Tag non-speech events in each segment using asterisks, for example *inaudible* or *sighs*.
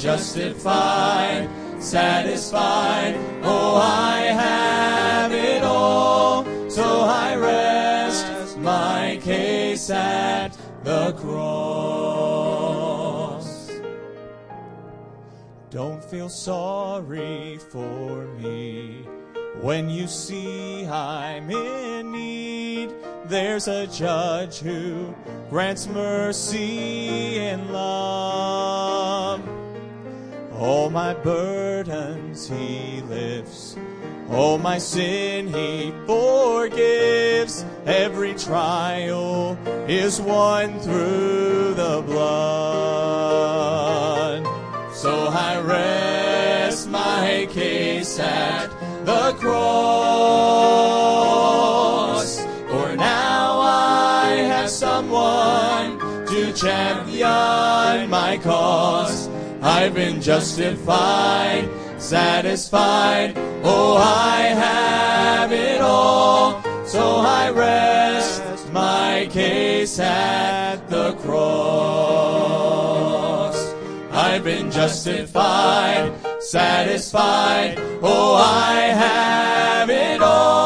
justified, satisfied. Oh, I have it all. So I rest my case at the cross. Don't feel sorry for me when you see I'm in need. There's a judge who grants mercy and love. All my burdens he lifts. All my sin he forgives. Every trial is won through the blood. So I rest my case at the cross. For now I have someone to champion my cause. I've been justified, satisfied. Oh, I have it all. So I rest my case at the cross. I've been justified, satisfied. Oh, I have it all.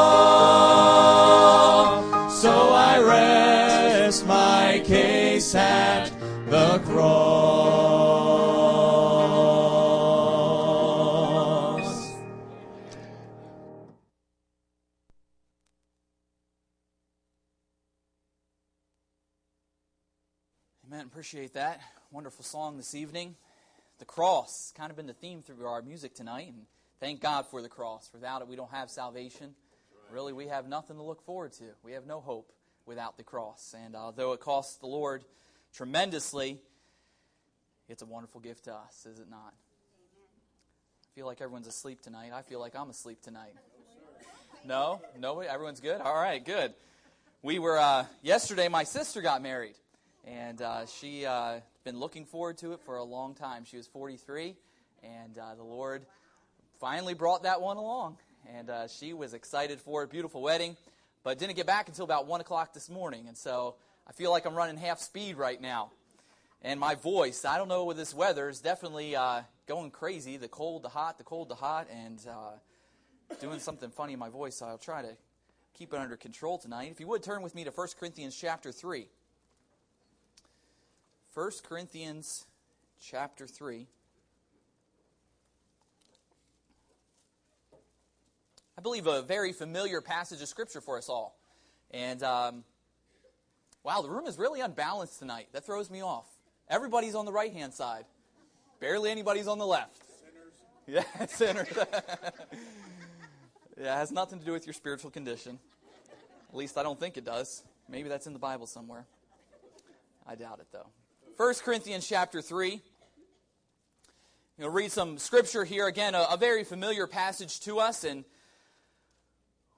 Appreciate that. Wonderful song this evening. The cross, kind of been the theme through our music tonight, and thank God for the cross. Without it, we don't have salvation. Really, we have nothing to look forward to. We have no hope without the cross. And although it costs the Lord tremendously, it's a wonderful gift to us, is it not? I feel like everyone's asleep tonight. I feel like I'm asleep tonight. No? Nobody? Everyone's good? All right, good. We were, uh, yesterday, my sister got married and uh, she uh, been looking forward to it for a long time. She was 43, and uh, the Lord finally brought that one along, and uh, she was excited for it. Beautiful wedding, but didn't get back until about one o'clock this morning, and so I feel like I'm running half speed right now. And my voice, I don't know with this weather, is definitely uh, going crazy. The cold, the hot, the cold, the hot, and uh, doing something funny in my voice. So I'll try to keep it under control tonight. If you would turn with me to 1 Corinthians chapter 3. 1 Corinthians chapter 3. I believe a very familiar passage of Scripture for us all. And, um, wow, the room is really unbalanced tonight. That throws me off. Everybody's on the right hand side, barely anybody's on the left. Sinners. *laughs* Yeah, sinners. *laughs* yeah, it has nothing to do with your spiritual condition. At least I don't think it does. Maybe that's in the Bible somewhere. I doubt it, though. 1 Corinthians chapter 3. You'll read some scripture here. Again, a, a, very familiar passage to us, and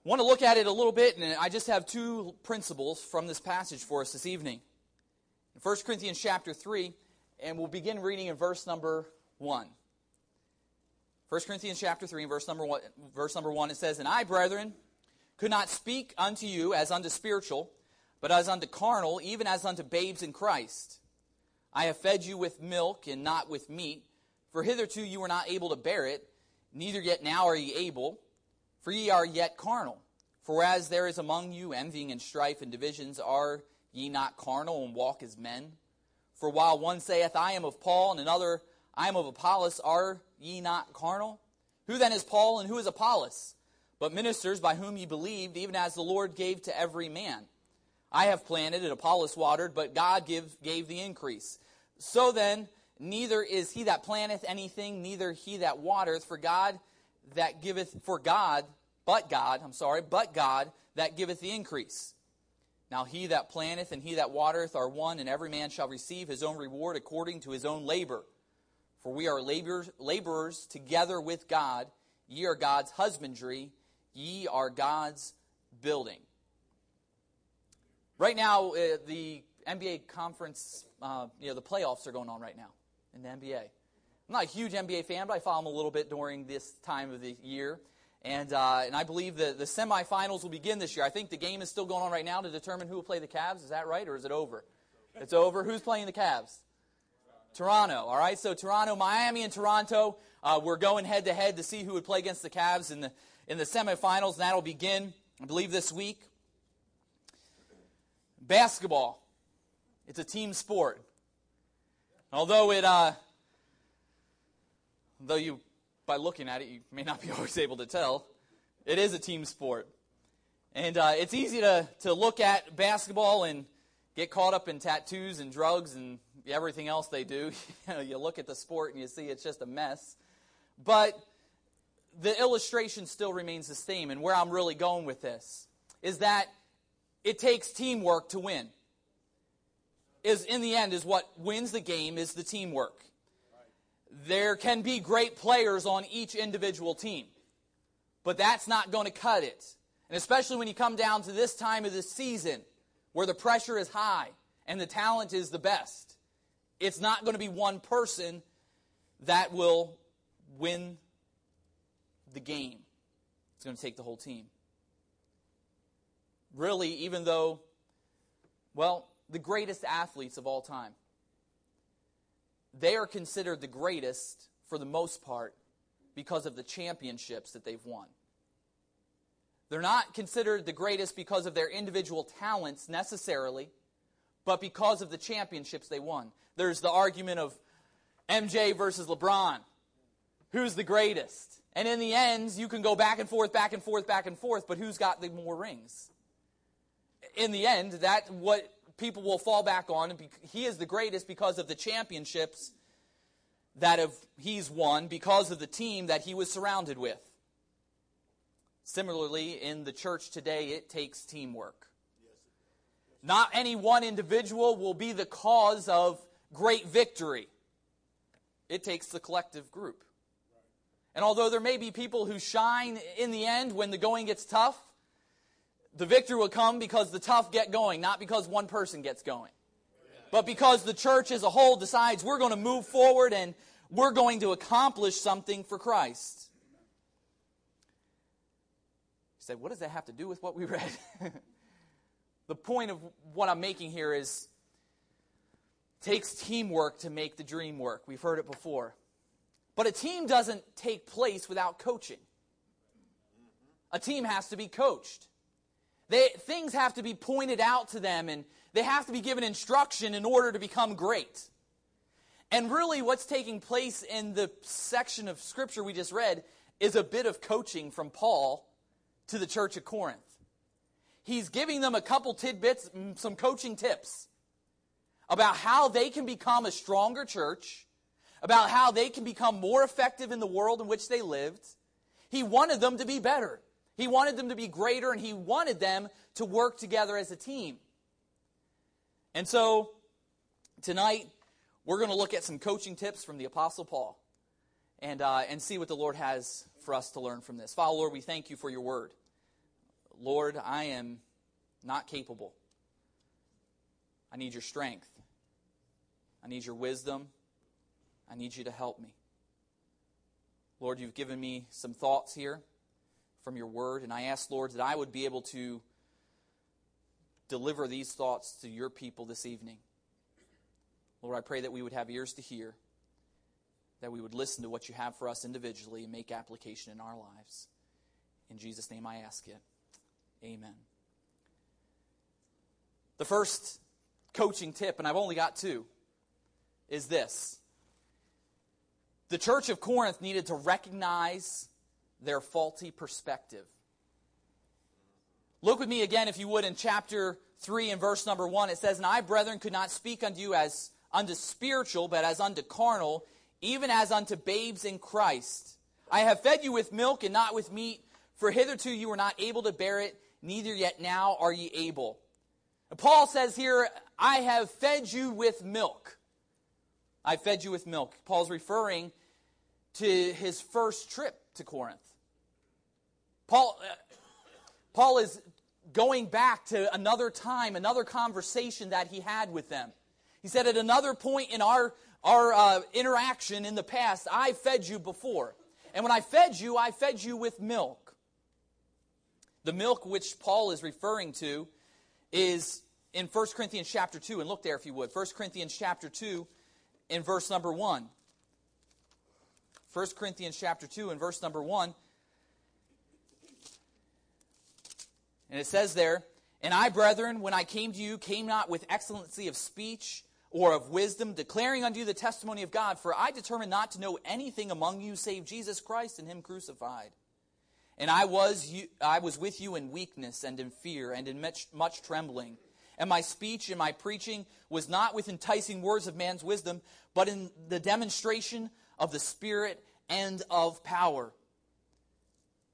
want to look at it a little bit. And I just have two principles from this passage for us this evening. In 1 Corinthians chapter 3, and we'll begin reading in verse number 1. 1 Corinthians chapter 3, verse number 1, verse number 1 it says, And I, brethren, could not speak unto you as unto spiritual, but as unto carnal, even as unto babes in Christ. I have fed you with milk and not with meat, for hitherto you were not able to bear it, neither yet now are ye able, for ye are yet carnal. For as there is among you envying and strife and divisions, are ye not carnal and walk as men? For while one saith, I am of Paul, and another, I am of Apollos, are ye not carnal? Who then is Paul, and who is Apollos? But ministers by whom ye believed, even as the Lord gave to every man. I have planted, and Apollos watered, but God give, gave the increase. So then, neither is he that planteth anything, neither he that watereth, for God that giveth, for God, but God, I'm sorry, but God that giveth the increase. Now he that planteth and he that watereth are one, and every man shall receive his own reward according to his own labor. For we are laborers, laborers together with God. Ye are God's husbandry, ye are God's building. Right now, uh, the NBA conference, uh, you know, the playoffs are going on right now in the NBA. I'm not a huge NBA fan, but I follow them a little bit during this time of the year. And, uh, and I believe the, the semifinals will begin this year. I think the game is still going on right now to determine who will play the Cavs. Is that right, or is it over? It's over. Who's playing the Cavs? Toronto. All right, so Toronto, Miami, and Toronto. Uh, we're going head to head to see who would play against the Cavs in the in the semifinals, and that'll begin, I believe, this week. Basketball. It's a team sport. Although it, uh, though you, by looking at it, you may not be *laughs* always able to tell, it is a team sport. And uh, it's easy to, to look at basketball and get caught up in tattoos and drugs and everything else they do. *laughs* you, know, you look at the sport and you see it's just a mess. But the illustration still remains the same. And where I'm really going with this is that it takes teamwork to win. Is in the end is what wins the game is the teamwork. There can be great players on each individual team. But that's not going to cut it. And especially when you come down to this time of the season where the pressure is high and the talent is the best. It's not going to be one person that will win the game. It's going to take the whole team. Really, even though, well, the greatest athletes of all time, they are considered the greatest for the most part because of the championships that they've won. They're not considered the greatest because of their individual talents necessarily, but because of the championships they won. There's the argument of MJ versus LeBron. Who's the greatest? And in the end, you can go back and forth, back and forth, back and forth, but who's got the more rings? In the end, that what people will fall back on. He is the greatest because of the championships that have, he's won, because of the team that he was surrounded with. Similarly, in the church today, it takes teamwork. Not any one individual will be the cause of great victory. It takes the collective group. And although there may be people who shine in the end when the going gets tough, the victory will come because the tough get going, not because one person gets going. But because the church as a whole decides we're going to move forward and we're going to accomplish something for Christ. You say, what does that have to do with what we read? *laughs* the point of what I'm making here is takes teamwork to make the dream work. We've heard it before. But a team doesn't take place without coaching. A team has to be coached. They, things have to be pointed out to them and they have to be given instruction in order to become great. And really, what's taking place in the section of Scripture we just read is a bit of coaching from Paul to the church of Corinth. He's giving them a couple tidbits, some coaching tips about how they can become a stronger church about how they can become more effective in the world in which they lived. He wanted them to be better. He wanted them to be greater, and he wanted them to work together as a team. And so, tonight, we're going to look at some coaching tips from the Apostle Paul and, uh, and see what the Lord has for us to learn from this. Father, Lord, we thank you for your word. Lord, I am not capable. I need your strength. I need your wisdom. I need you to help me. Lord, you've given me some thoughts here from your word, and I ask, Lord, that I would be able to deliver these thoughts to your people this evening. Lord, I pray that we would have ears to hear, that we would listen to what you have for us individually and make application in our lives. In Jesus' name I ask it. Amen. The first coaching tip, and I've only got two, is this the church of Corinth needed to recognize their faulty perspective. Look with me again, if you would, in chapter 3 and verse number 1. It says, And I, brethren, could not speak unto you as unto spiritual, but as unto carnal, even as unto babes in Christ. I have fed you with milk and not with meat, for hitherto you were not able to bear it, neither yet now are ye able. Paul says here, I have fed you with milk. I fed you with milk. Paul's referring to his first trip to Corinth. Paul, uh, Paul is going back to another time, another conversation that he had with them. He said, At another point in our, our uh, interaction in the past, I fed you before. And when I fed you, I fed you with milk. The milk which Paul is referring to is in 1 Corinthians chapter 2. And look there if you would. 1 Corinthians chapter 2 in verse number 1. 1 Corinthians chapter 2 and verse number 1. And it says there, And I, brethren, when I came to you, came not with excellency of speech or of wisdom, declaring unto you the testimony of God, for I determined not to know anything among you save Jesus Christ and him crucified. And I was, you, I was with you in weakness and in fear and in much, much trembling. And my speech and my preaching was not with enticing words of man's wisdom, but in the demonstration of the Spirit and of power.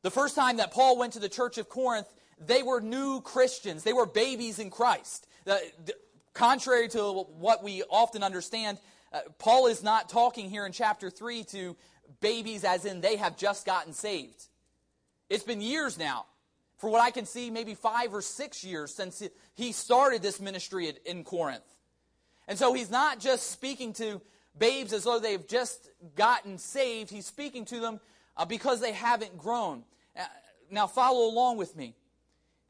The first time that Paul went to the church of Corinth, they were new Christians. They were babies in Christ. Contrary to what we often understand, uh, Paul is not talking here in chapter 3 to babies as in they have just gotten saved. It's been years now. For what I can see, maybe five or six years since he started this ministry in Corinth. And so he's not just speaking to babes as though they've just gotten saved. He's speaking to them uh, because they haven't grown. Uh, now, follow along with me.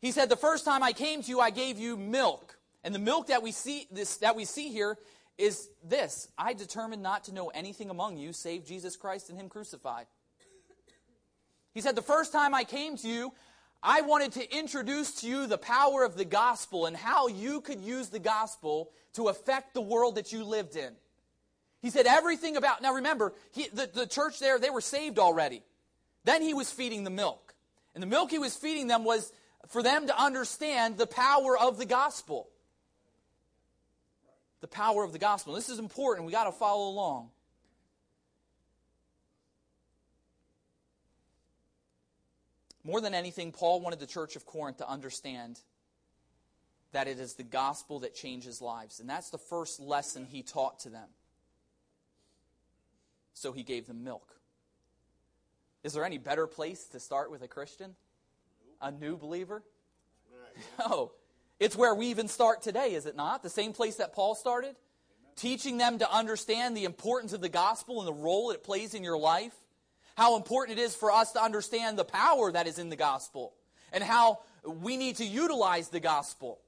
He said, The first time I came to you, I gave you milk. And the milk that we see, this, that we see here is this I determined not to know anything among you save Jesus Christ and Him crucified. He said, The first time I came to you, I wanted to introduce to you the power of the gospel and how you could use the gospel to affect the world that you lived in. He said everything about, now remember, he, the, the church there, they were saved already. Then he was feeding the milk. And the milk he was feeding them was for them to understand the power of the gospel. The power of the gospel. This is important. We got to follow along. More than anything, Paul wanted the church of Corinth to understand that it is the gospel that changes lives. And that's the first lesson he taught to them. So he gave them milk. Is there any better place to start with a Christian? A new believer? No. It's where we even start today, is it not? The same place that Paul started? Teaching them to understand the importance of the gospel and the role it plays in your life. How important it is for us to understand the power that is in the gospel. And how we need to utilize the gospel.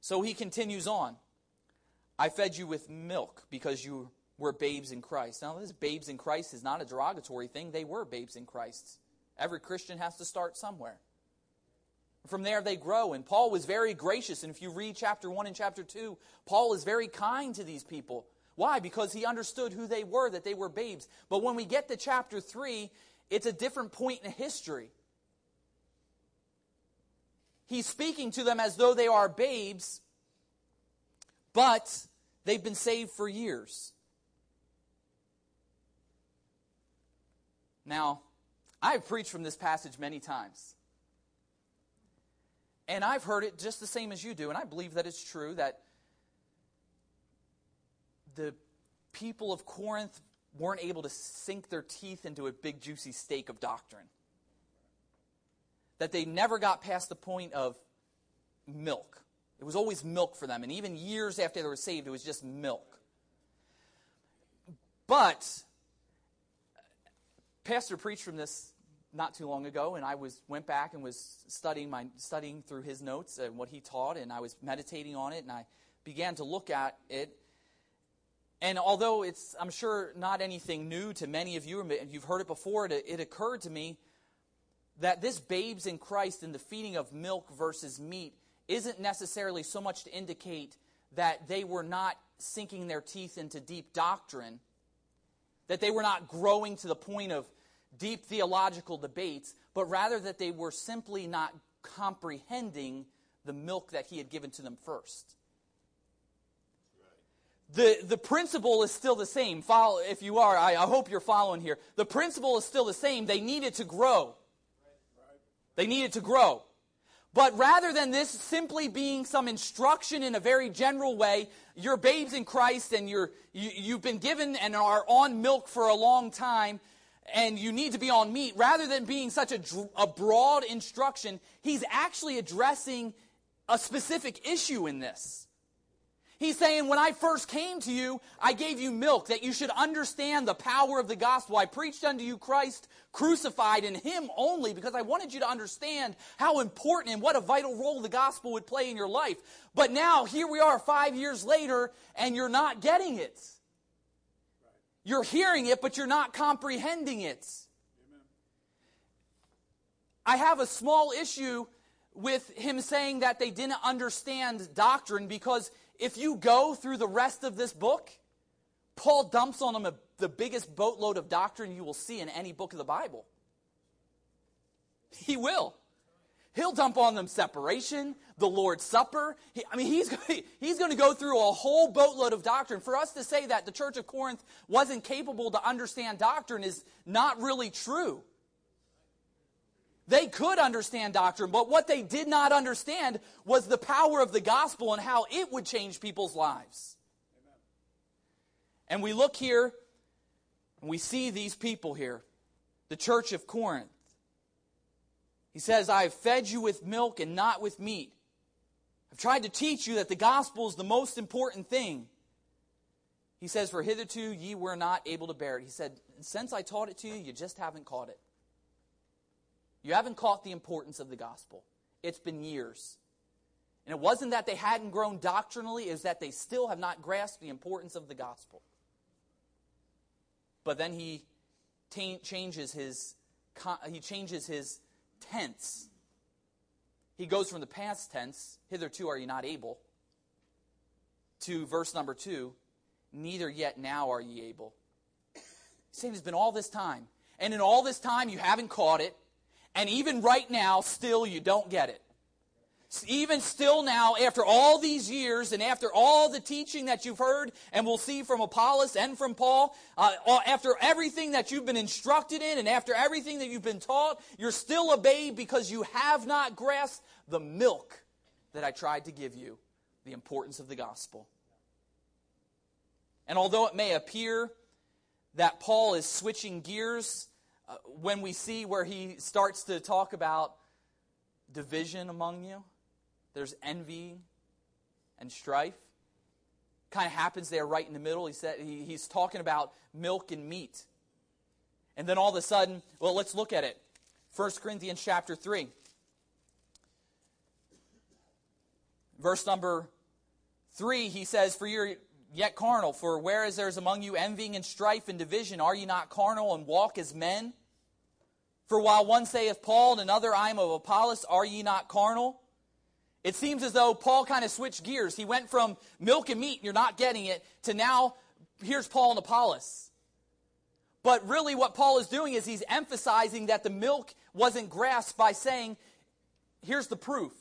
So he continues on. I fed you with milk because you were babes in Christ. Now, this babes in Christ is not a derogatory thing. They were babes in Christ. Every Christian has to start somewhere. From there, they grow. And Paul was very gracious. And if you read chapter 1 and chapter 2, Paul is very kind to these people. Why? Because he understood who they were, that they were babes. But when we get to chapter 3, it's a different point in history. He's speaking to them as though they are babes, but they've been saved for years. Now, I've preached from this passage many times. And I've heard it just the same as you do, and I believe that it's true that the people of Corinth weren't able to sink their teeth into a big, juicy steak of doctrine. That they never got past the point of milk. It was always milk for them. And even years after they were saved, it was just milk. But, Pastor preached from this not too long ago, and I was went back and was studying my studying through his notes and what he taught, and I was meditating on it, and I began to look at it, and although it's, I'm sure, not anything new to many of you, and you've heard it before, it, it occurred to me that this babes in Christ and the feeding of milk versus meat isn't necessarily so much to indicate that they were not sinking their teeth into deep doctrine, that they were not growing to the point of deep theological debates, but rather that they were simply not comprehending the milk that he had given to them first the, the principle is still the same. Follow, if you are, I, I hope you're following here. The principle is still the same. They needed to grow. They needed to grow. But rather than this simply being some instruction in a very general way, you're babes in Christ and you're, you, you've been given and are on milk for a long time and you need to be on meat, rather than being such a, a broad instruction, he's actually addressing a specific issue in this. He's saying, when I first came to you, I gave you milk, that you should understand the power of the gospel. I preached unto you Christ crucified in Him only because I wanted you to understand how important and what a vital role the gospel would play in your life. But now, here we are five years later, and you're not getting it. You're hearing it, but you're not comprehending it. I have a small issue with him saying that they didn't understand doctrine because if you go through the rest of this book, Paul dumps on them a, the biggest boatload of doctrine you will see in any book of the Bible. He will. He'll dump on them separation, the Lord's Supper. He, I mean, he's, *laughs* he's going to go through a whole boatload of doctrine. For us to say that the church of Corinth wasn't capable to understand doctrine is not really true. They could understand doctrine, but what they did not understand was the power of the gospel and how it would change people's lives. Amen. And we look here and we see these people here, the church of Corinth. He says, I have fed you with milk and not with meat. I've tried to teach you that the gospel is the most important thing. He says, For hitherto ye were not able to bear it. He said, Since I taught it to you, you just haven't caught it. You haven't caught the importance of the gospel. It's been years. And it wasn't that they hadn't grown doctrinally, it was that they still have not grasped the importance of the gospel. But then he t- changes his he changes his tense. He goes from the past tense, hitherto are you not able, to verse number two, neither yet now are ye able. He's saying it's been all this time. And in all this time you haven't caught it. And even right now, still you don't get it. Even still now, after all these years and after all the teaching that you've heard, and we'll see from Apollos and from Paul, uh, after everything that you've been instructed in and after everything that you've been taught, you're still a babe because you have not grasped the milk that I tried to give you, the importance of the gospel. And although it may appear that Paul is switching gears uh, when we see where he starts to talk about division among you, there's envy and strife. Kind of happens there right in the middle. He said he, he's talking about milk and meat. And then all of a sudden, well, let's look at it. 1 Corinthians chapter 3. Verse number 3, he says, For you're yet carnal. For whereas there is among you envying and strife and division, are ye not carnal and walk as men? For while one saith Paul and another I am of Apollos, are ye not carnal? It seems as though Paul kind of switched gears. He went from milk and meat, and you're not getting it, to now here's Paul and Apollos. But really, what Paul is doing is he's emphasizing that the milk wasn't grasped by saying, here's the proof,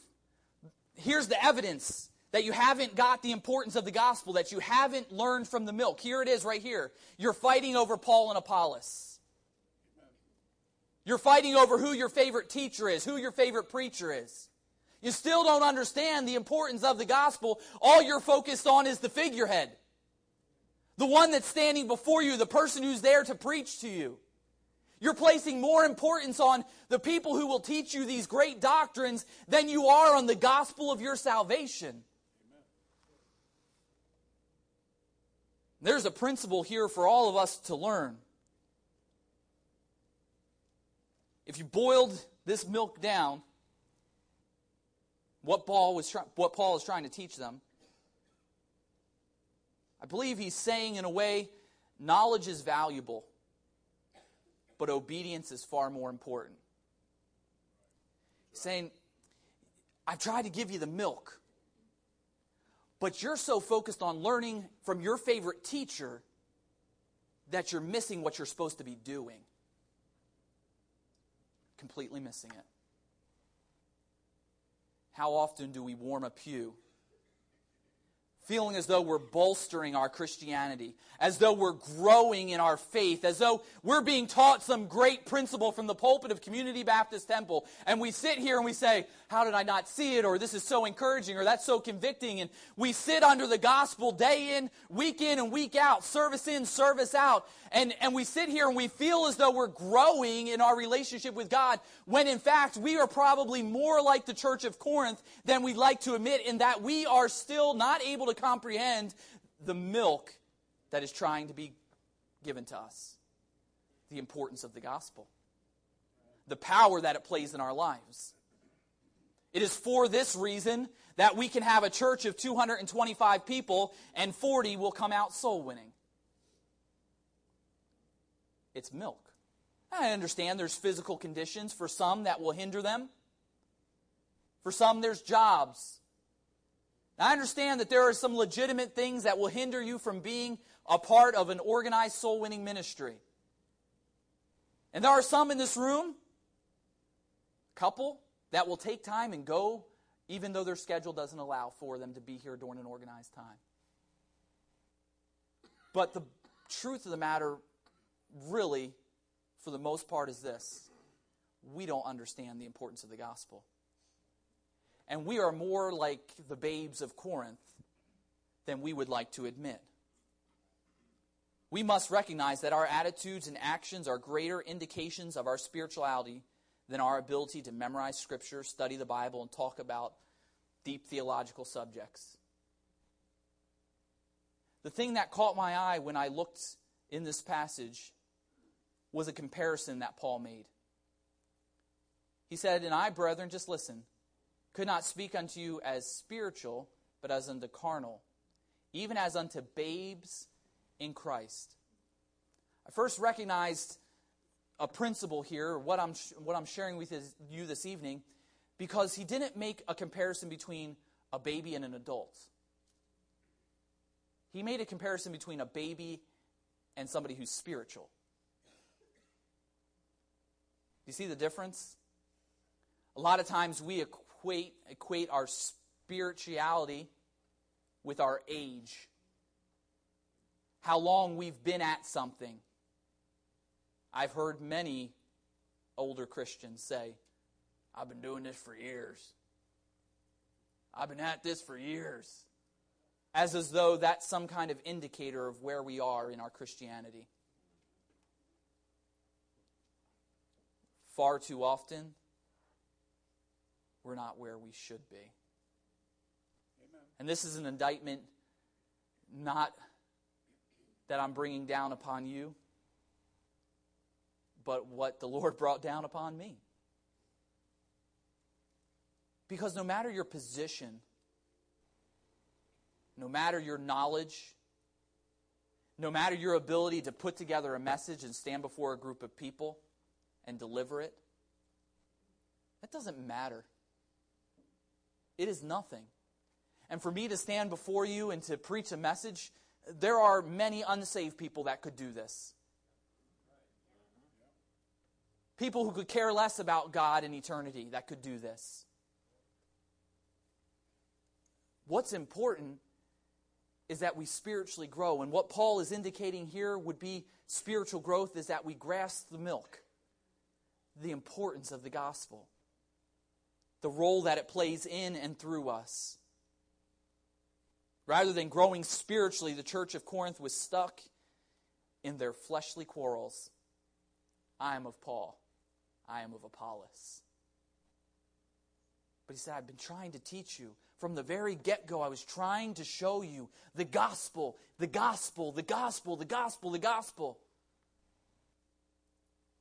here's the evidence that you haven't got the importance of the gospel, that you haven't learned from the milk. Here it is right here. You're fighting over Paul and Apollos. You're fighting over who your favorite teacher is, who your favorite preacher is. You still don't understand the importance of the gospel. All you're focused on is the figurehead. The one that's standing before you, the person who's there to preach to you. You're placing more importance on the people who will teach you these great doctrines than you are on the gospel of your salvation. There's a principle here for all of us to learn. If you boiled this milk down, what Paul was what Paul is trying to teach them, I believe he's saying in a way, knowledge is valuable, but obedience is far more important. He's saying, I've tried to give you the milk, but you're so focused on learning from your favorite teacher that you're missing what you're supposed to be doing. Completely missing it. How often do we warm a pew feeling as though we're bolstering our Christianity, as though we're growing in our faith, as though we're being taught some great principle from the pulpit of Community Baptist Temple. And we sit here and we say, How did I not see it? Or this is so encouraging, or that's so convicting. And we sit under the gospel day in, week in, and week out, service in, service out. And, and we sit here and we feel as though we're growing in our relationship with God, when in fact we are probably more like the church of Corinth than we'd like to admit, in that we are still not able to comprehend the milk that is trying to be given to us the importance of the gospel, the power that it plays in our lives. It is for this reason that we can have a church of 225 people and 40 will come out soul winning. It's milk. I understand there's physical conditions for some that will hinder them. For some, there's jobs. I understand that there are some legitimate things that will hinder you from being a part of an organized soul winning ministry. And there are some in this room, couple, that will take time and go even though their schedule doesn't allow for them to be here during an organized time. But the truth of the matter, really, for the most part, is this we don't understand the importance of the gospel. And we are more like the babes of Corinth than we would like to admit. We must recognize that our attitudes and actions are greater indications of our spirituality than our ability to memorize Scripture, study the Bible, and talk about deep theological subjects. The thing that caught my eye when I looked in this passage was a comparison that Paul made. He said, And I, brethren, just listen, could not speak unto you as spiritual, but as unto carnal, even as unto babes in Christ. I first recognized a principle here, what I'm, what I'm sharing with you this evening, because he didn't make a comparison between a baby and an adult. He made a comparison between a baby and somebody who's spiritual. You see the difference? A lot of times we equate, equate our spirituality with our age, how long we've been at something. I've heard many older Christians say, I've been doing this for years. I've been at this for years. As as though that's some kind of indicator of where we are in our Christianity. Far too often, we're not where we should be. Amen. And this is an indictment not that I'm bringing down upon you, but what the Lord *laughs* brought down upon me. Because no matter your position, no matter your knowledge, no matter your ability to put together a message and stand before a group of people and deliver it, that doesn't matter. It is nothing. And for me to stand before you and to preach a message, there are many unsaved people that could do this. People who could care less about God and eternity that could do this. What's important is that we spiritually grow. And what Paul is indicating here would be spiritual growth is that we grasp the milk, the importance of the gospel, the role that it plays in and through us. Rather than growing spiritually, the church of Corinth was stuck in their fleshly quarrels. I am of Paul. I am of Apollos. But he said, I've been trying to teach you. From the very get go, I was trying to show you the gospel, the gospel, the gospel, the gospel, the gospel.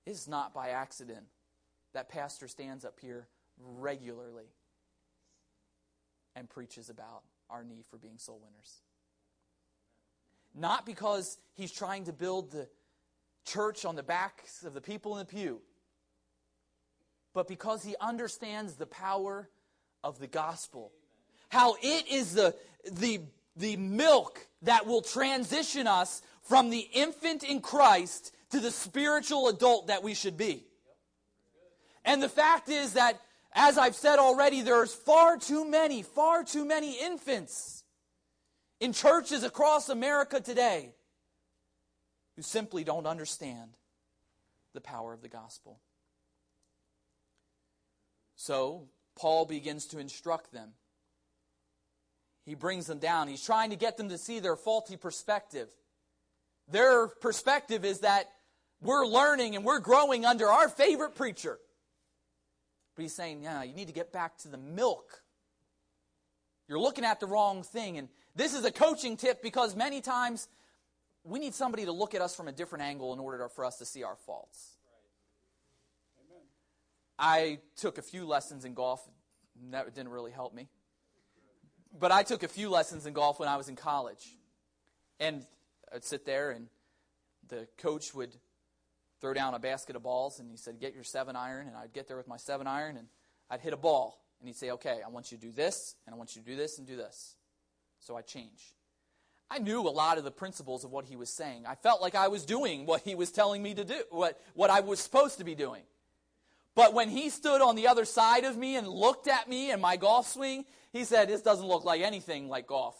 It's not by accident that pastor stands up here regularly and preaches about our need for being soul winners. Not because he's trying to build the church on the backs of the people in the pew, but because he understands the power of the gospel. How it is the, the, the milk that will transition us from the infant in Christ to the spiritual adult that we should be. And the fact is that as I've said already, there's far too many, far too many infants in churches across America today who simply don't understand the power of the gospel. So, Paul begins to instruct them. He brings them down. He's trying to get them to see their faulty perspective. Their perspective is that we're learning and we're growing under our favorite preacher. But he's saying, yeah, you need to get back to the milk You're looking at the wrong thing. And this is a coaching tip because many times we need somebody to look at us from a different angle in order for us to see our faults. I took a few lessons in golf. That didn't really help me. But I took a few lessons in golf when I was in college. And I'd sit there, and the coach would throw down a basket of balls, and he said, Get your seven iron. And I'd get there with my seven iron, and I'd hit a ball. And he'd say, Okay, I want you to do this, and I want you to do this, and do this. So I change. I knew a lot of the principles of what he was saying. I felt like I was doing what he was telling me to do, what, what I was supposed to be doing. But when he stood on the other side of me and looked at me and my golf swing, he said, This doesn't look like anything like golf.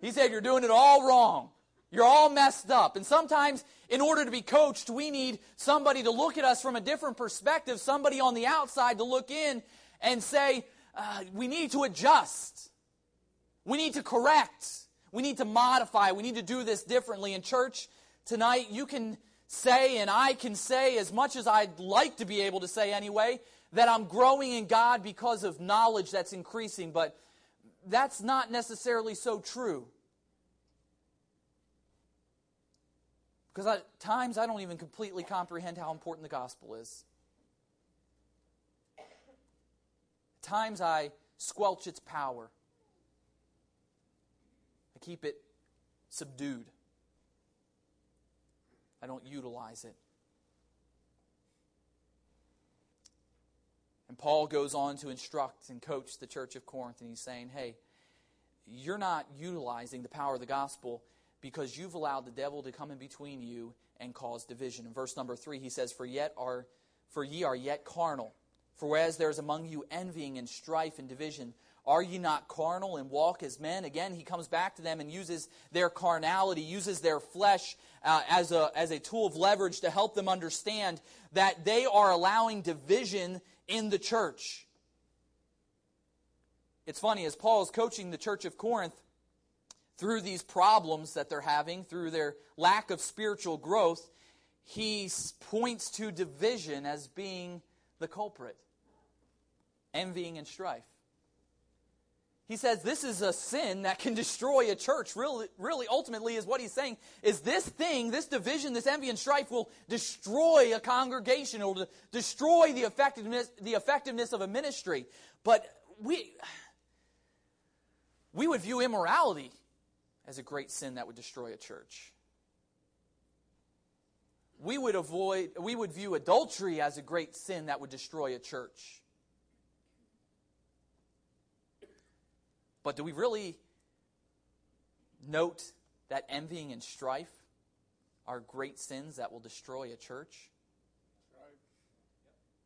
He said, You're doing it all wrong. You're all messed up. And sometimes, in order to be coached, we need somebody to look at us from a different perspective, somebody on the outside to look in and say, uh, We need to adjust. We need to correct. We need to modify. We need to do this differently. In church tonight, you can say, and I can say as much as I'd like to be able to say anyway, that I'm growing in God because of knowledge that's increasing, but that's not necessarily so true. Because at times I don't even completely comprehend how important the gospel is. At times I squelch its power. I keep it subdued. I don't utilize it. And Paul goes on to instruct and coach the church of Corinth, and he's saying, hey, you're not utilizing the power of the gospel because you've allowed the devil to come in between you and cause division. In verse number three, he says, For yet are for ye are yet carnal. For whereas there is among you envying and strife and division, are ye not carnal and walk as men? Again, he comes back to them and uses their carnality, uses their flesh uh, as, a, as a tool of leverage to help them understand that they are allowing division in the church. It's funny, as Paul is coaching the church of Corinth through these problems that they're having, through their lack of spiritual growth, he points to division as being the culprit envying and strife. He says this is a sin that can *laughs* destroy a church. Really, really, ultimately, is what he's saying is this thing, this division, this envy and strife will destroy a congregation. It will destroy the effectiveness, the effectiveness of a ministry. But we, *sighs* we would view immorality as a great sin that would destroy a church. We would avoid, we would view adultery as a great sin that would destroy a church. But do we really note that envying and strife are great sins that will destroy a church?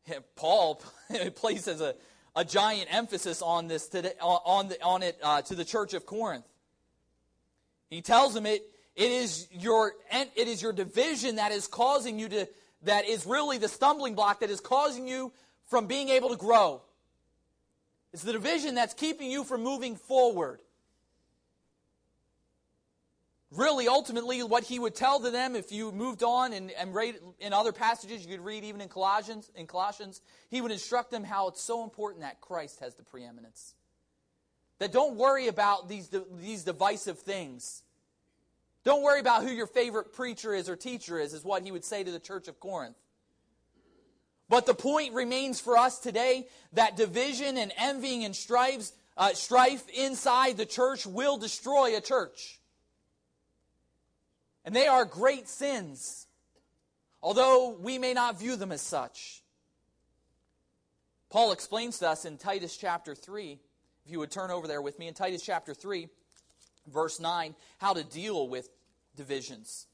Right. Paul *laughs* places a, a giant emphasis on this today, on, the, on it uh, to the church of Corinth. He tells them it, it is your it is your division that is causing you to that is really the stumbling block that is causing you from being able to grow. It's the division that's keeping you from moving forward. Really, ultimately, what he would tell to them, if you moved on and, and read in other passages, you could read even in Colossians, in Colossians, he would instruct them how it's so important that Christ has the preeminence. That don't worry about these, these divisive things. Don't worry about who your favorite preacher is or teacher is, is what he would say to the church of Corinth. But the point remains for us today that division and envying and strife, uh, strife inside the church will destroy a church. And they are great sins, although we may not view them as such. Paul explains to us in Titus chapter 3, if you would turn over there with me, in Titus chapter 3, verse 9, how to deal with divisions.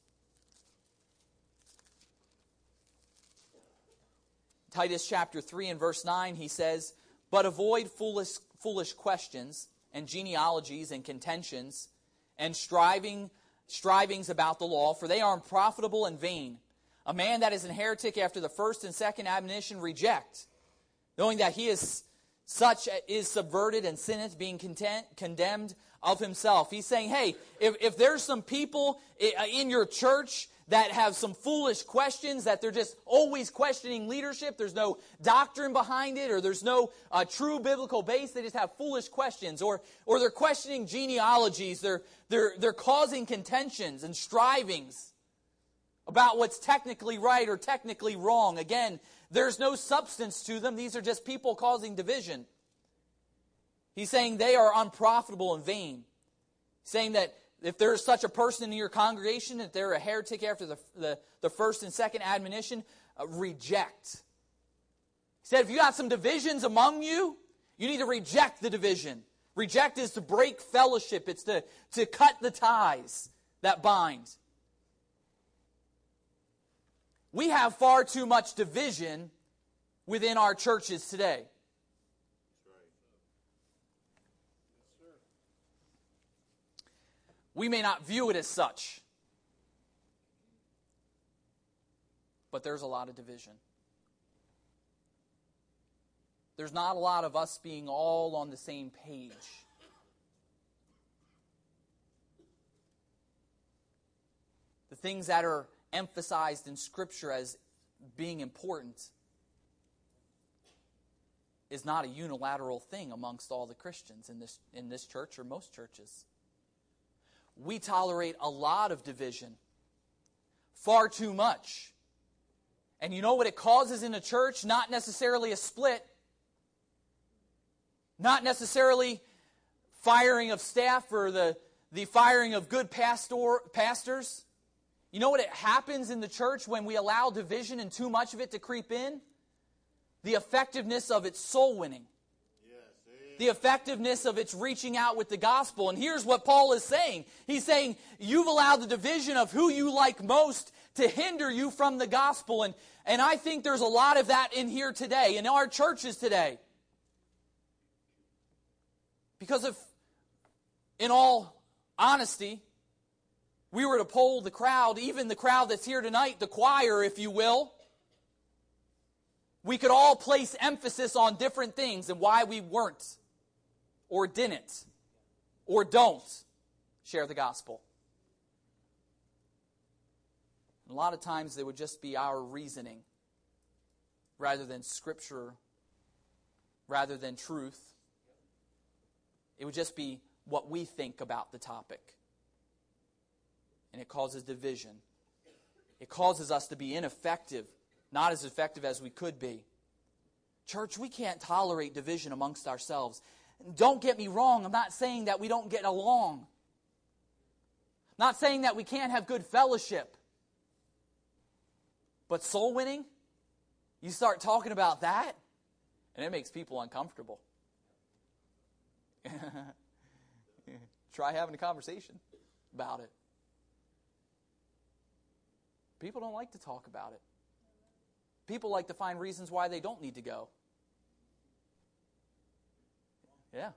Titus chapter 3 and verse 9, he says, But avoid foolish, foolish questions and genealogies and contentions and striving, strivings about the law, for they are unprofitable and vain. A man that is an heretic after the first and second admonition reject, knowing that he is such is subverted and sinneth, being content, condemned of himself. He's saying, hey, if, if there's some people in your church that have some foolish questions, that they're just always questioning leadership. There's no doctrine behind it, or there's no uh, true biblical base. They just have foolish questions, or, or they're questioning genealogies. They're, they're, they're causing contentions and strivings about what's technically right or technically wrong. Again, there's no substance to them. These are just people causing division. He's saying they are unprofitable and vain. Saying that if there's such a person in your congregation, that they're a heretic after the, the, the first and second admonition, uh, reject. He said, if you got some divisions among you, you need to reject the division. Reject is to break fellowship, it's to, to cut the ties that bind. We have far too much division within our churches today. We may not view it as such, but there's a lot of division. There's not a lot of us being all on the same page. The things that are emphasized in Scripture as being important is not a unilateral thing amongst all the Christians in this, in this church or most churches we tolerate a lot of division, far too much. And you know what it causes in a church? Not necessarily a split, not necessarily firing of staff or the, the firing of good pastor, pastors. You know what it happens in the church when we allow division and too much of it to creep in? The effectiveness of its soul winning the effectiveness of its reaching out with the gospel. And here's what Paul is saying He's saying, You've allowed the division of who you like most to hinder you from the gospel. And, and I think there's a lot of that in here today, in our churches today. Because if, in all honesty, we were to poll the crowd, even the crowd that's here tonight, the choir, if you will, we could all place emphasis on different things and why we weren't or didn't or don't share the gospel. And a lot of times they would just be our reasoning rather than scripture, rather than truth. It would just be what we think about the topic. And it causes division. It causes us to be ineffective, not as effective as we could be. Church, we can't tolerate division amongst ourselves. Don't get me wrong, I'm not saying that we don't get along. Not saying that we can't have good fellowship. But soul winning, you start talking about that, and it makes people uncomfortable. *laughs* Try having a conversation about it. People don't like to talk about it. People like to find reasons why they don't need to go. Yeah.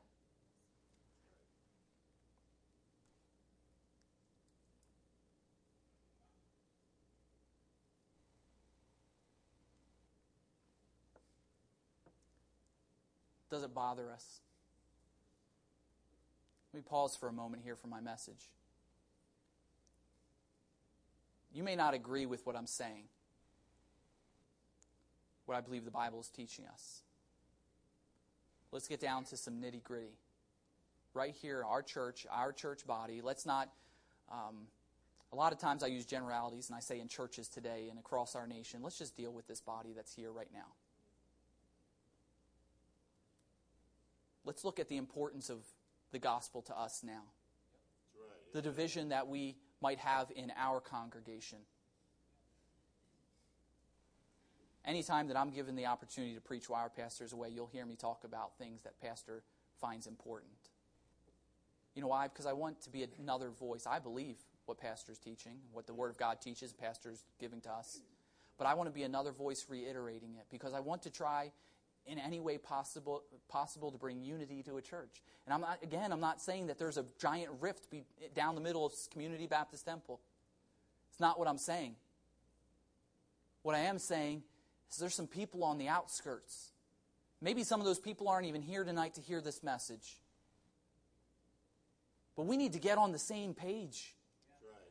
Does it bother us? Let me pause for a moment here for my message. You may not agree with what I'm saying, what I believe the Bible is teaching us. Let's get down to some nitty gritty. Right here, our church, our church body. Let's not. Um, a lot of times I use generalities and I say in churches today and across our nation, let's just deal with this body that's here right now. Let's look at the importance of the gospel to us now. The division that we might have in our congregation anytime that I'm given the opportunity to preach while our pastor's away, you'll hear me talk about things that pastor finds important. You know why? Because I want to be another voice. I believe what pastor's teaching, what the Word of God teaches, pastor's giving to us. But I want to be another voice reiterating it because I want to try in any way possible possible to bring unity to a church. And I'm not again, I'm not saying that there's a giant rift be, down the middle of Community Baptist Temple. It's not what I'm saying. What I am saying is there's some people on the outskirts. Maybe some of those people aren't even here tonight to hear this message. But we need to get on the same page.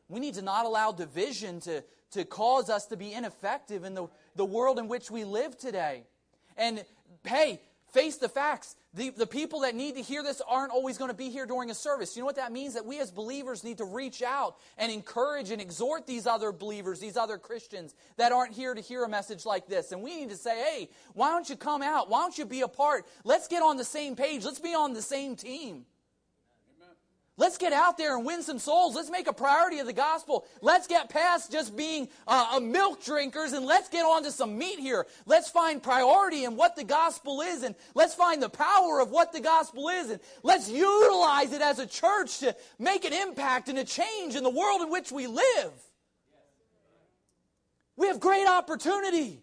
We need to not allow division to, to cause us to be ineffective in the, the world in which we live today. And hey, face the facts. The, the people that need to hear this aren't always going to be here during a service. You know what that means? That we as believers need to reach out and encourage and exhort these other believers, these other Christians that aren't here to hear a message like this. And we need to say, hey, why don't you come out? Why don't you be a part? Let's get on the same page. Let's be on the same team. Let's get out there and win some souls. Let's make a priority of the gospel. Let's get past just being uh, milk drinkers and let's get on to some meat here. Let's find priority in what the gospel is and let's find the power of what the gospel is and let's utilize it as a church to make an impact and a change in the world in which we live. We have great opportunity.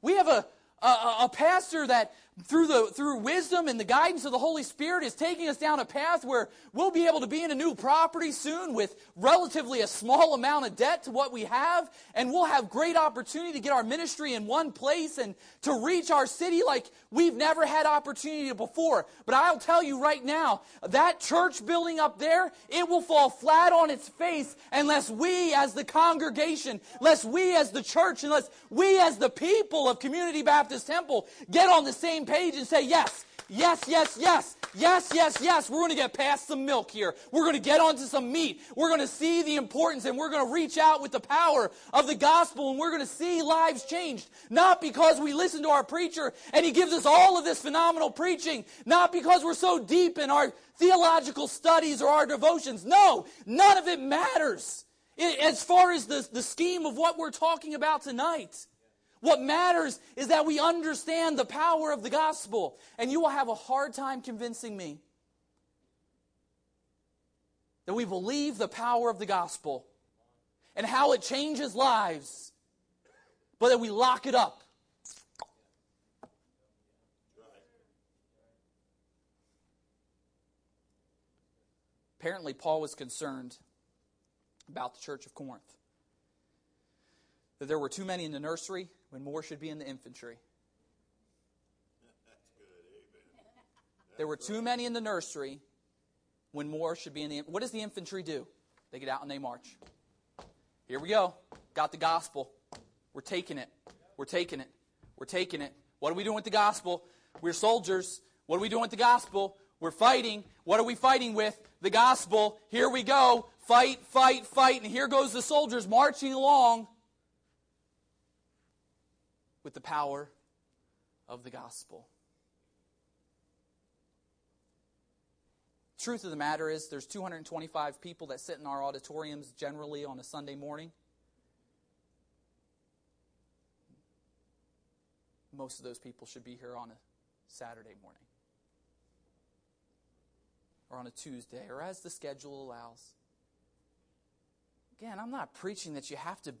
We have a, a, a pastor that through the through wisdom and the guidance of the Holy Spirit is taking us down a path where we'll be able to be in a new property soon with relatively a small amount of debt to what we have and we'll have great opportunity to get our ministry in one place and to reach our city like we've never had opportunity before. But I'll tell you right now, that church building up there, it will fall flat on its face unless we as the congregation, unless we as the church, unless we as the people of Community Baptist Temple get on the same page and say, yes, yes, yes, yes, yes, yes, yes. We're going to get past some milk here. We're going to get onto some meat. We're going to see the importance and we're going to reach out with the power of the gospel and we're going to see lives changed. Not because we listen to our preacher and he gives us all of this phenomenal preaching. Not because we're so deep in our theological studies or our devotions. No, none of it matters as far as the, the scheme of what we're talking about tonight. What matters is that we understand the power of the gospel. And you will have a hard time convincing me that we believe the power of the gospel and how it changes lives, but that we lock it up. Apparently, Paul was concerned about the church of Corinth. That there were too many in the nursery when more should be in the infantry. There were too many in the nursery when more should be in the. What does the infantry do? They get out and they march. Here we go. Got the gospel. We're taking it. We're taking it. We're taking it. What are we doing with the gospel? We're soldiers. What are we doing with the gospel? We're fighting. What are we fighting with? The gospel. Here we go. Fight, fight, fight. And here goes the soldiers marching along with the power of the gospel. Truth of the matter is, there's 225 people that sit in our auditoriums generally on a Sunday morning. Most of those people should be here on a Saturday morning or on a Tuesday or as the schedule allows. Again, I'm not preaching that you have to.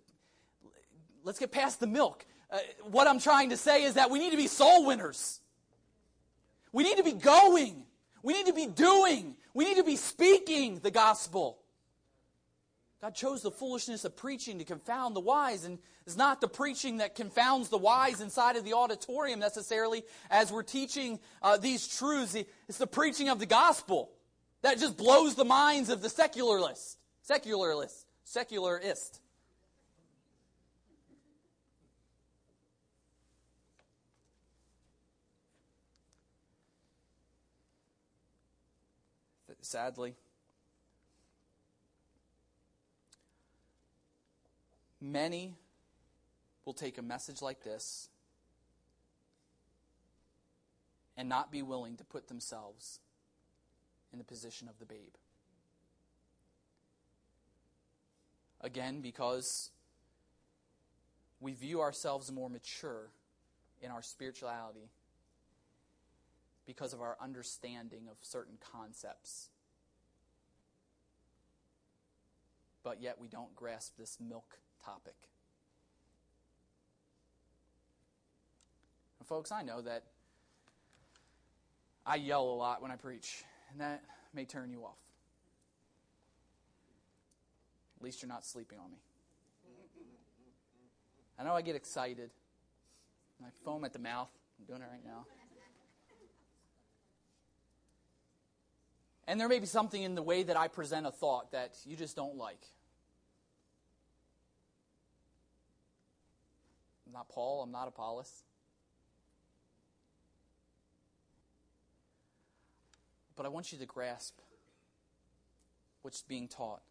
Let's get past the milk. Uh, what I'm trying to say is that we need to be soul winners. We need to be going. We need to be doing. We need to be speaking the gospel. God chose the foolishness of preaching to confound the wise, and it's not the preaching that confounds the wise inside of the auditorium necessarily as we're teaching uh, these truths. It's the preaching of the gospel that just blows the minds of the secularist, secularist, secularist. Sadly. Many will take a message like this and not be willing to put themselves in the position of the babe. Again, because we view ourselves more mature in our spirituality because of our understanding of certain concepts. But yet we don't grasp this milk topic. And folks, I know that I yell a lot when I preach, and that may turn you off. At least you're not sleeping on me. I know I get excited. I foam at the mouth. I'm doing it right now. And there may be something in the way that I present a thought that you just don't like. Not Paul, I'm not Apollos. But I want you to grasp what's being taught.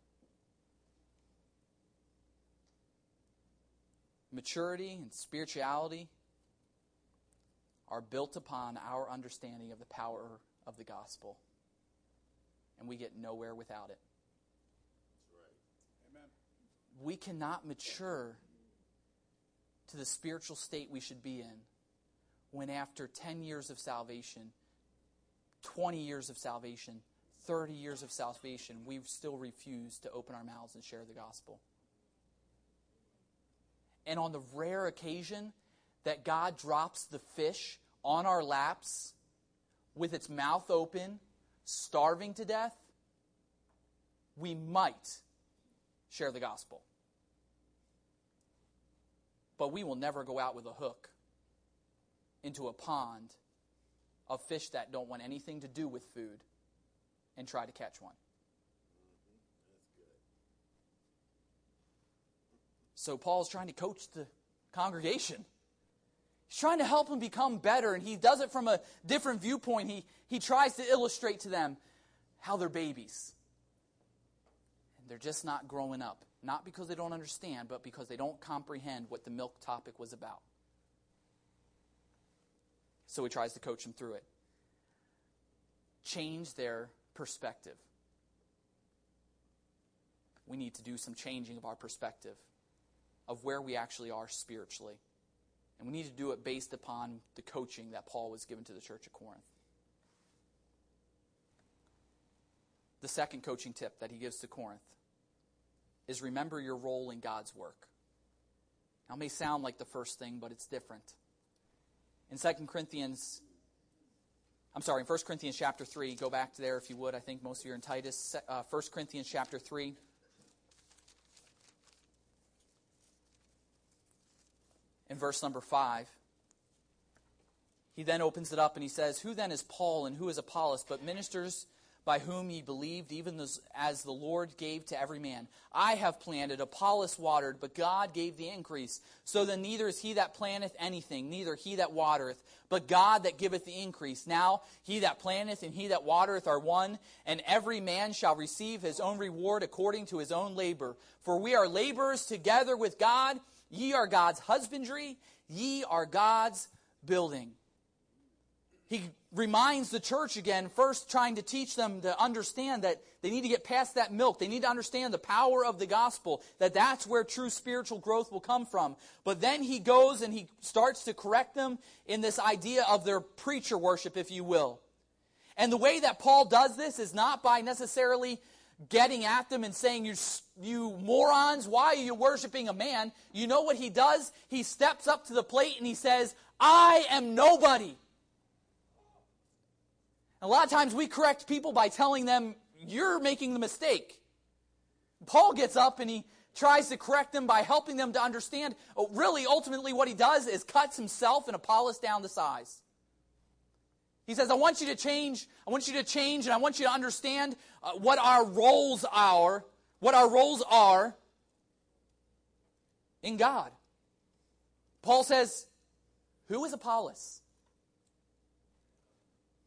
Maturity and spirituality are built upon our understanding of the power of the gospel. And we get nowhere without it. Amen. We cannot mature to the spiritual state we should be in when, after 10 years of salvation, 20 years of salvation, 30 years of salvation, we still refuse to open our mouths and share the gospel. And on the rare occasion that God drops the fish on our laps with its mouth open, starving to death, we might share the gospel. But we will never go out with a hook into a pond of fish that don't want anything to do with food and try to catch one. So Paul's trying to coach the congregation. He's trying to help them become better, and he does it from a different viewpoint. He, he tries to illustrate to them how they're babies. And they're just not growing up. Not because they don't understand, but because they don't comprehend what the milk topic was about. So he tries to coach them through it. Change their perspective. We need to do some changing of our perspective of where we actually are spiritually. And we need to do it based upon the coaching that Paul was given to the church of Corinth. The second coaching tip that he gives to Corinth is remember your role in God's work. Now, may sound like the first thing, but it's different. In 2 Corinthians, I'm sorry, in 1 Corinthians chapter 3, go back to there if you would. I think most of you are in Titus. Uh, 1 Corinthians chapter 3. In verse number 5. He then opens it up and he says, Who then is Paul and who is Apollos, but ministers by whom ye believed, even as the Lord gave to every man. I have planted, Apollos watered, but God gave the increase. So then neither is he that planteth anything, neither he that watereth, but God that giveth the increase. Now he that planteth and he that watereth are one, and every man shall receive his own reward according to his own labor. For we are laborers together with God. Ye are God's husbandry, ye are God's building he reminds the church again, first trying to teach them to understand that they need to get past that milk. They need to understand the power of the gospel, that that's where true spiritual growth will come from. But then he goes and he starts to correct them in this idea of their preacher worship, if you will. And the way that Paul does this is not by necessarily getting at them and saying, you, you morons, why are you worshiping a man? You know what he does? He steps up to the plate and he says, I am nobody. A lot of times we correct people by telling them, you're making the mistake. Paul gets up and he tries to correct them by helping them to understand. Oh, really, ultimately, what he does is cuts himself and Apollos down to size. He says, I want you to change, I want you to change, and I want you to understand uh, what our roles are, what our roles are in God. Paul says, Who is Apollos?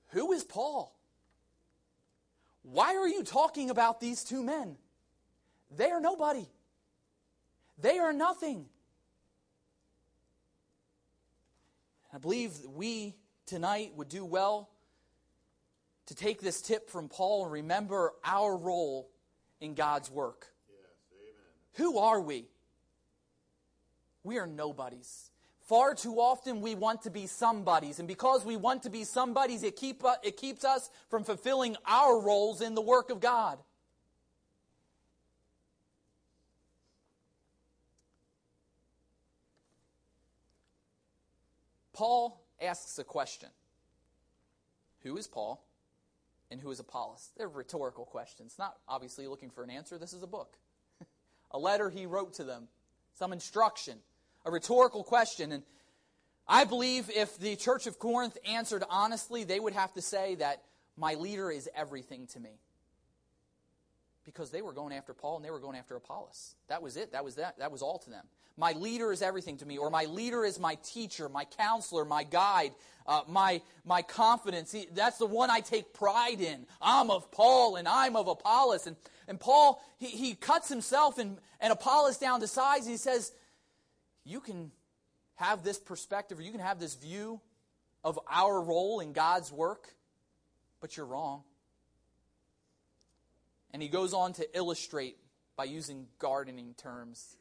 Who is Paul? Why are you talking about these two men? They are nobody. They are nothing. I believe we tonight would do well to take this tip from Paul and remember our role in God's work. Yes, Who are we? We are nobodies. Far too often we want to be somebodies, and because we want to be somebodies, it, keep, it keeps us from fulfilling our roles in the work of God. Paul asks a question Who is Paul and who is Apollos? They're rhetorical questions, not obviously looking for an answer. This is a book, *laughs* a letter he wrote to them, some instruction a rhetorical question. And I believe if the church of Corinth answered honestly, they would have to say that My leader is everything to me. Because they were going after Paul and they were going after Apollos. That was it. That was that. That was all to them. My leader is everything to me, or my leader is my teacher, my counselor, my guide, uh, my, my confidence. He, that's the one I take pride in. I'm of Paul and I'm of Apollos. And, and Paul, he, he cuts himself and, and Apollos down to size. And he says, You can have this perspective, or you can have this view of our role in God's work, but you're wrong. And he goes on to illustrate by using gardening terms.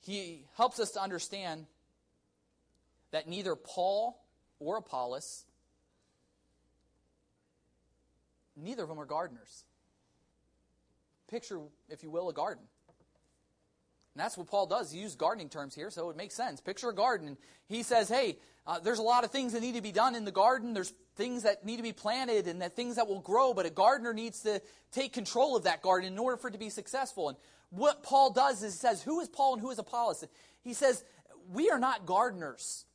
He helps us to understand that neither Paul or Apollos, neither of them are gardeners. Picture, if you will, a garden. And that's what Paul does. He uses gardening terms here, so it makes sense. Picture a garden. And he says, hey, uh, there's a lot of things that need to be done in the garden. There's things that need to be planted and that things that will grow, but a gardener needs to take control of that garden in order for it to be successful. And what Paul does is he says, who is Paul and who is Apollos? He says, we are not gardeners.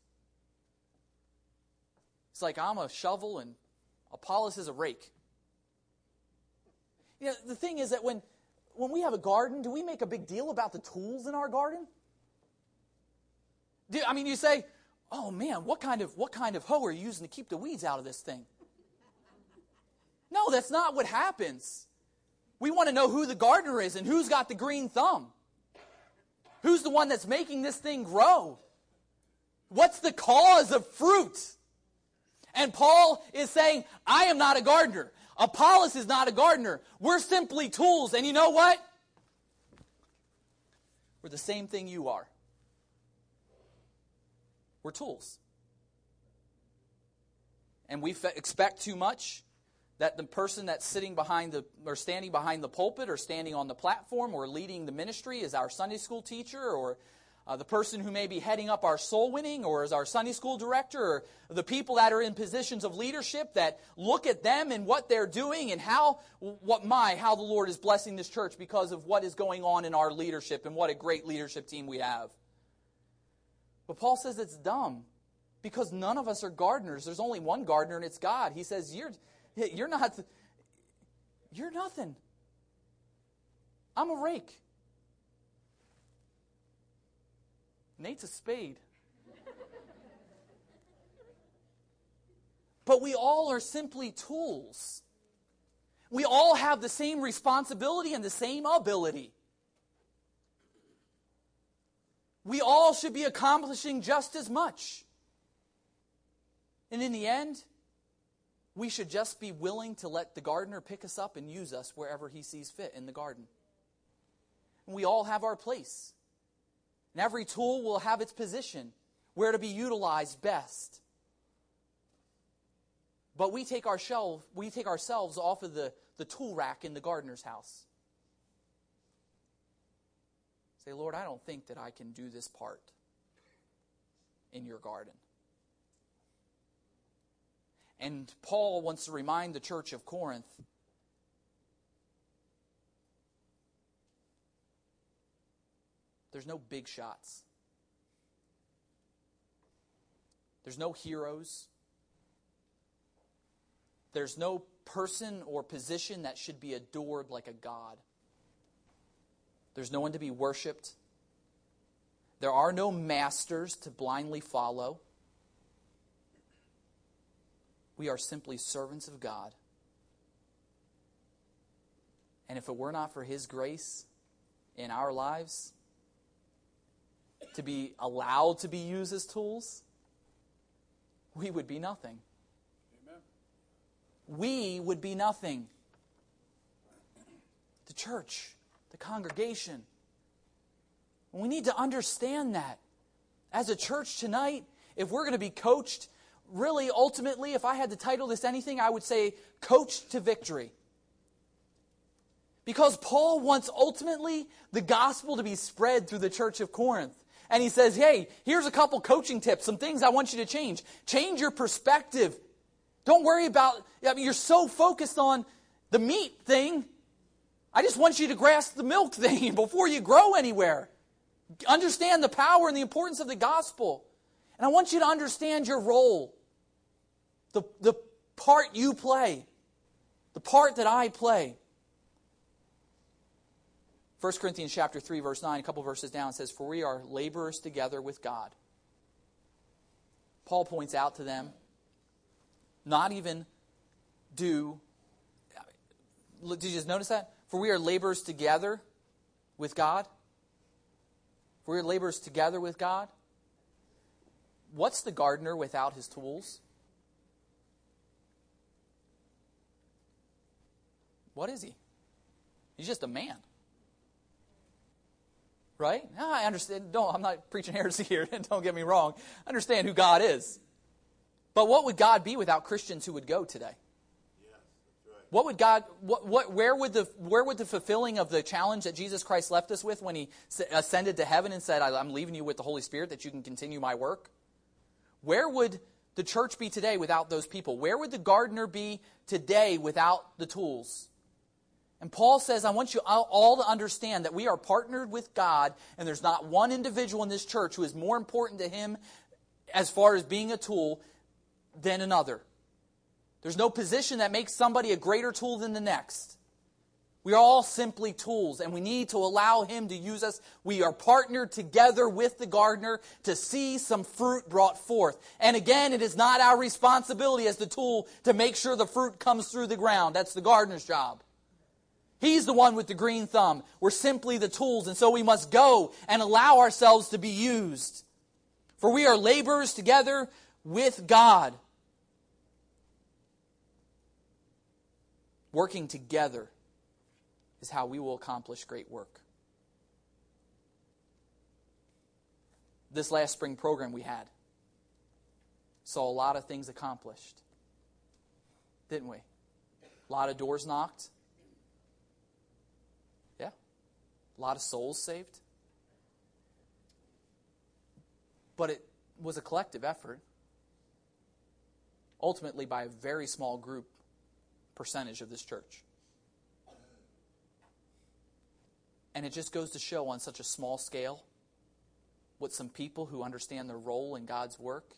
It's like I'm a shovel and Apollos is a rake. You know, the thing is that when when we have a garden, do we make a big deal about the tools in our garden? Do, I mean, you say, "Oh man, what kind of what kind of hoe are you using to keep the weeds out of this thing?" No, that's not what happens. We want to know who the gardener is and who's got the green thumb. Who's the one that's making this thing grow? What's the cause of fruit? And Paul is saying, I am not a gardener. Apollos is not a gardener. We're simply tools. And you know what? We're the same thing you are. We're tools. And we expect too much that the person that's sitting behind the or standing behind the pulpit or standing on the platform or leading the ministry is our Sunday school teacher or uh, the person who may be heading up our soul winning or as our Sunday school director or the people that are in positions of leadership that look at them and what they're doing and how what my how the Lord is blessing this church because of what is going on in our leadership and what a great leadership team we have. But Paul says it's dumb because none of us are gardeners. There's only one gardener and it's God. He says you're you're not you're nothing. I'm a rake. Nate's a spade. but we all are simply tools. We all have the same responsibility and the same ability. We all should be accomplishing just as much. And in the end, we should just be willing to let the gardener pick us up and use us wherever he sees fit in the garden. And we all have our place. And every tool will have its position, where to be utilized best. But we take, our shelf, we take ourselves off of the, the tool rack in the gardener's house. Say, Lord, I don't think that I can do this part in your garden. And Paul wants to remind the church of Corinth There's no big shots. There's no heroes. There's no person or position that should be adored like a God. There's no one to be worshiped. There are no masters to blindly follow. We are simply servants of God. And if it were not for His grace in our lives, to be allowed to be used as tools, we would be nothing. Amen. We would be nothing. The church, the congregation. We need to understand that. As a church tonight, if we're going to be coached, really, ultimately, if I had to title this anything, I would say coached to victory. Because Paul wants ultimately the gospel to be spread through the church of Corinth and he says, Hey, here's a couple coaching tips, some things I want you to change. Change your perspective. Don't worry about, I mean, you're so focused on the meat thing. I just want you to grasp the milk *laughs* thing before you grow anywhere. Understand the power and the importance of the gospel. And I want you to understand your role, the, the part you play, the part that I play. 1 Corinthians chapter 3 verse 9 a couple verses down says for we are laborers together with God. Paul points out to them not even do did you just notice that? For we are laborers together with God. For we are laborers together with God. What's the gardener without his tools? What is he? He's just a man. Right? Now I understand. Don't, I'm not preaching heresy here. *laughs* Don't get me wrong. I understand who God is. But what would God be without Christians who would go today? What would God, what, what, where, would the, where would the fulfilling of the challenge that Jesus Christ left us with when he ascended to heaven and said, I'm leaving you with the Holy Spirit that you can continue my work? Where would the church be today without those people? Where would the gardener be today without the tools? And Paul says, I want you all to understand that we are partnered with God, and there's not one individual in this church who is more important to him as far as being a tool than another. There's no position that makes somebody a greater tool than the next. We are all simply tools, and we need to allow Him to use us. We are partnered together with the gardener to see some fruit brought forth. And again, it is not our responsibility as the tool to make sure the fruit comes through the ground. That's the gardener's job. He's the one with the green thumb. We're simply the tools, and so we must go and allow ourselves to be used. For we are laborers together with God. Working together is how we will accomplish great work. This last spring program we had saw a lot of things accomplished, didn't we? A lot of doors knocked, a lot of souls saved. But it was a collective effort, ultimately by a very small group percentage of this church. And it just goes to show on such a small scale what some people who understand their role in God's work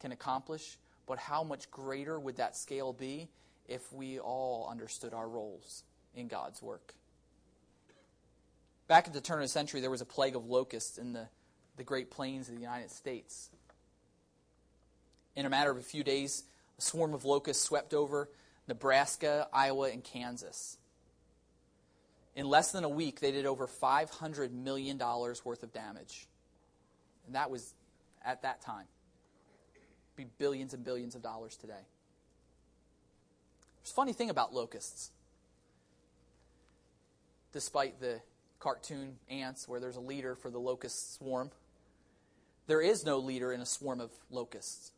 can accomplish, but how much greater would that scale be if we all understood our roles in God's work? Back at the turn of the century, there was a plague of locusts in the, the Great Plains of the United States. In a matter of a few days, a swarm of locusts swept over Nebraska, Iowa, and Kansas. In less than a week, they did over $500 million worth of damage. And that was at that time. Be billions and billions of dollars today. There's a funny thing about locusts. Despite the cartoon ants where there's a leader for the locust swarm. There is no leader in a swarm of locusts.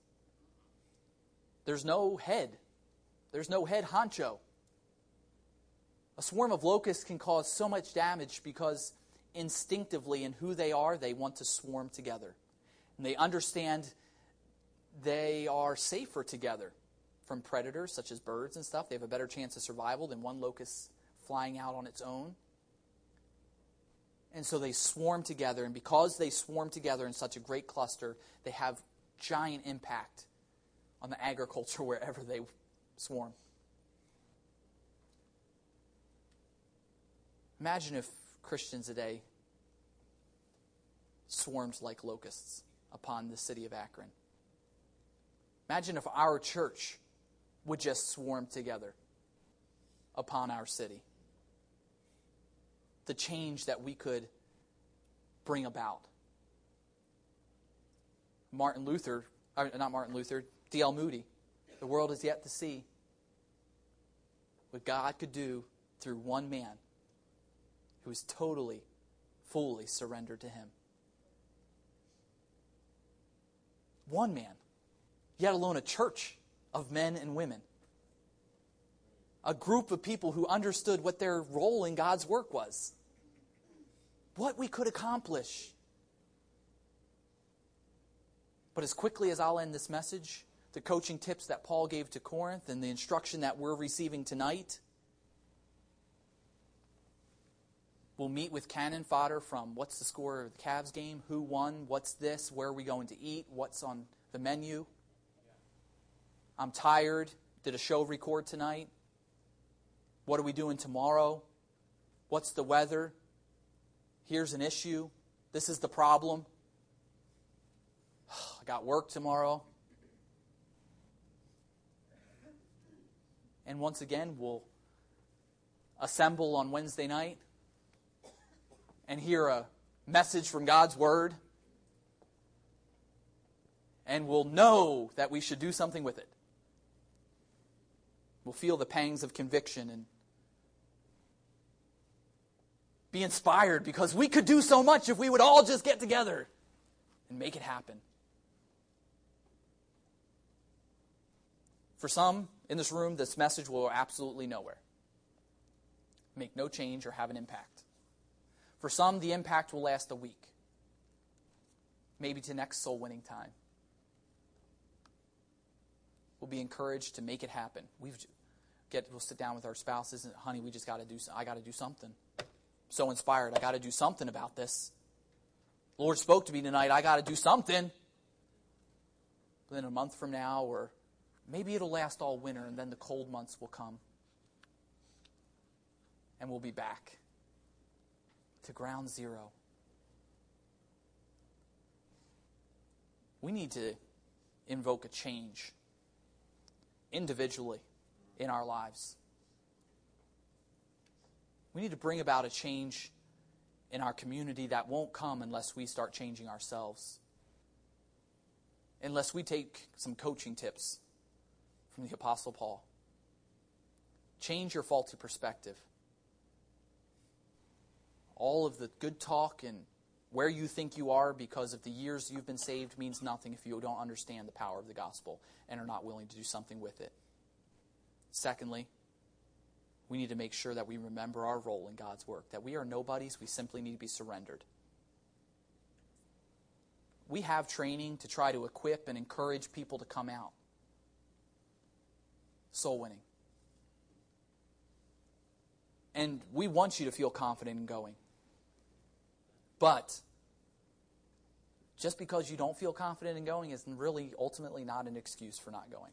There's no head. There's no head honcho. A swarm of locusts can cause so much damage because instinctively in who they are, they want to swarm together. And they understand they are safer together from predators such as birds and stuff. They have a better chance of survival than one locust flying out on its own. And so they swarm together, and because they swarm together in such a great cluster, they have giant impact on the agriculture *laughs* wherever they swarm. Imagine if Christians today swarmed like locusts upon the city of Akron. Imagine if our church would just swarm together upon our city the change that we could bring about. Martin Luther, uh, not Martin Luther, D.L. Moody, the world is yet to see what God could do through one man who was totally, fully surrendered to Him. One man, yet alone a church of men and women. A group of people who understood what their role in God's work was what we could accomplish. But as quickly as I'll end this message, the coaching tips that Paul gave to Corinth and the instruction that we're receiving tonight, We'll meet with cannon fodder from what's the score of the Cavs game, who won, what's this, where are we going to eat, what's on the menu. I'm tired. Did a show record tonight? What are we doing tomorrow? What's the weather? Here's an issue. This is the problem. *sighs* I got work tomorrow. And once again, we'll assemble on Wednesday night and hear a message from God's Word. And we'll know that we should do something with it. We'll feel the pangs of conviction and be inspired because we could do so much if we would all just get together and make it happen. For some in this room, this message will go absolutely nowhere, make no change, or have an impact. For some, the impact will last a week, maybe to next soul winning time. We'll be encouraged to make it happen. We've get we'll sit down with our spouses and honey, we just got to do. I got to do something. So inspired. I got to do something about this. The Lord spoke to me tonight. I got to do something. But then a month from now, or maybe it'll last all winter, and then the cold months will come, and we'll be back to ground zero. We need to invoke a change individually in our lives. We need to bring about a change in our community that won't come unless we start changing ourselves. Unless we take some coaching tips from the Apostle Paul. Change your faulty perspective all of the good talk and where you think you are because of the years you've been saved means nothing if you don't understand the power of the gospel and are not willing to do something with it. Secondly, we need to make sure that we remember our role in God's work, that we are nobodies, we simply need to be surrendered. We have training to try to equip and encourage people to come out. Soul winning. And we want you to feel confident in going. But just because you don't feel confident in going is really ultimately not an excuse for not going.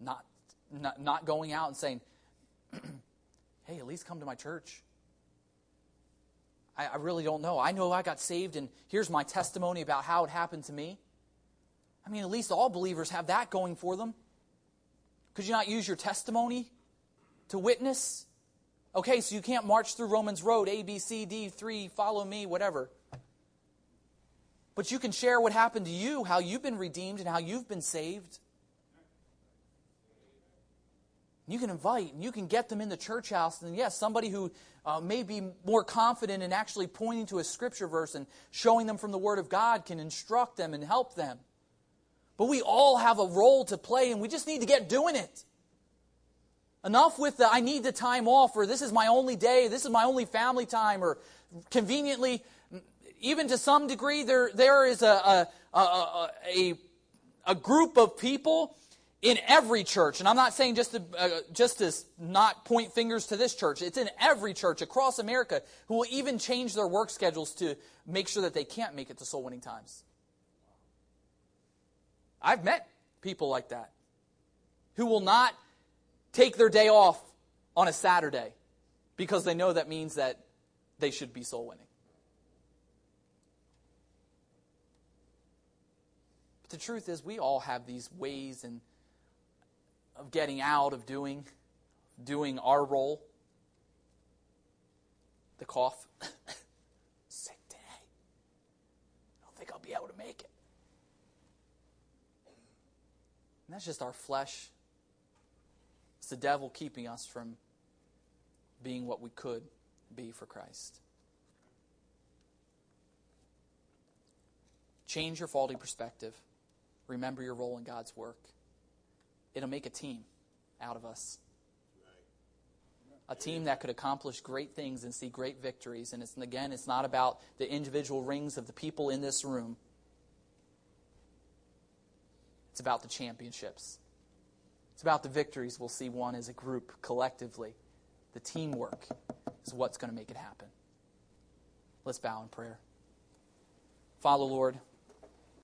Not, not, not going out and saying, *clears throat* hey, at least come to my church. I, I really don't know. I know I got saved, and here's my testimony about how it happened to me. I mean, at least all believers have that going for them. Could you not use your testimony to witness? Okay, so you can't march through Romans Road, A, B, C, D, 3, follow me, whatever. But you can share what happened to you, how you've been redeemed, and how you've been saved. You can invite and you can get them in the church house. And yes, somebody who uh, may be more confident in actually pointing to a scripture verse and showing them from the Word of God can instruct them and help them. But we all have a role to play, and we just need to get doing it. Enough with the I need the time off, or this is my only day, this is my only family time, or conveniently, even to some degree, there, there is a, a, a, a, a group of people in every church, and I'm not saying just to, uh, just to not point fingers to this church, it's in every church across America who will even change their work schedules to make sure that they can't make it to soul winning times. I've met people like that who will not take their day off on a Saturday because they know that means that they should be soul winning. But the truth is, we all have these ways and of getting out of doing doing our role. The cough. *laughs* Sick today. I don't think I'll be able to make it. And that's just our flesh it's the devil keeping us from being what we could be for Christ. Change your faulty perspective. Remember your role in God's work. It'll make a team out of us. A team that could accomplish great things and see great victories. And, it's, and again, it's not about the individual rings of the people in this room, it's about the championships. It's about the victories we'll see won as a group collectively the teamwork is what's going to make it happen. Let's bow in prayer. Follow, Lord,